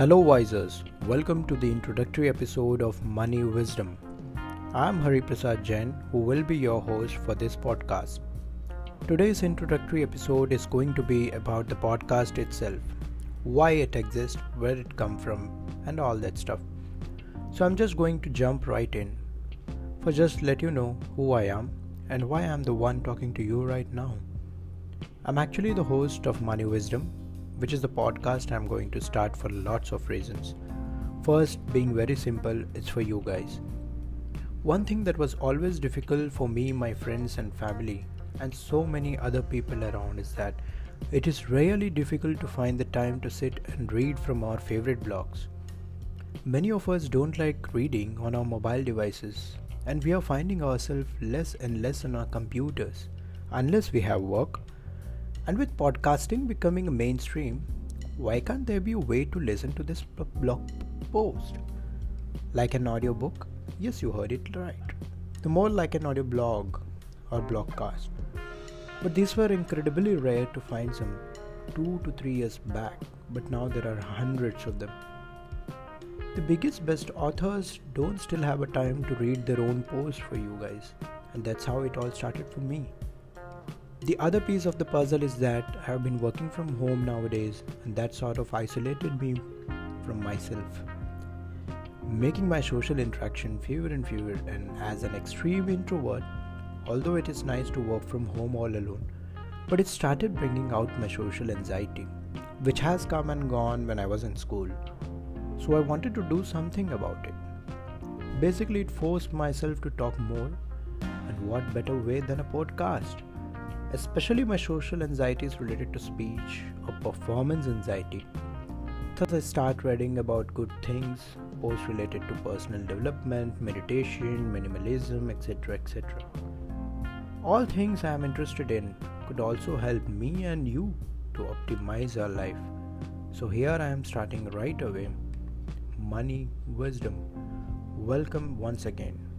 Hello, Wisers. Welcome to the introductory episode of Money Wisdom. I'm Hari Prasad Jain, who will be your host for this podcast. Today's introductory episode is going to be about the podcast itself, why it exists, where it come from, and all that stuff. So I'm just going to jump right in for just let you know who I am and why I'm the one talking to you right now. I'm actually the host of Money Wisdom, which is the podcast I'm going to start for lots of reasons. First, being very simple, it's for you guys. One thing that was always difficult for me, my friends, and family, and so many other people around is that it is really difficult to find the time to sit and read from our favorite blogs. Many of us don't like reading on our mobile devices, and we are finding ourselves less and less on our computers unless we have work and with podcasting becoming a mainstream, why can't there be a way to listen to this blog post? Like an audiobook? Yes, you heard it right. The more like an audio blog or blogcast. But these were incredibly rare to find some two to three years back, but now there are hundreds of them. The biggest, best authors don't still have a time to read their own post for you guys, and that's how it all started for me. The other piece of the puzzle is that I have been working from home nowadays, and that sort of isolated me from myself, making my social interaction fewer and fewer. And as an extreme introvert, although it is nice to work from home all alone, but it started bringing out my social anxiety, which has come and gone when I was in school. So I wanted to do something about it. Basically, it forced myself to talk more, and what better way than a podcast? Especially my social anxieties related to speech or performance anxiety. Thus, I start reading about good things, posts related to personal development, meditation, minimalism, etc. etc. All things I am interested in could also help me and you to optimize our life. So, here I am starting right away Money Wisdom. Welcome once again.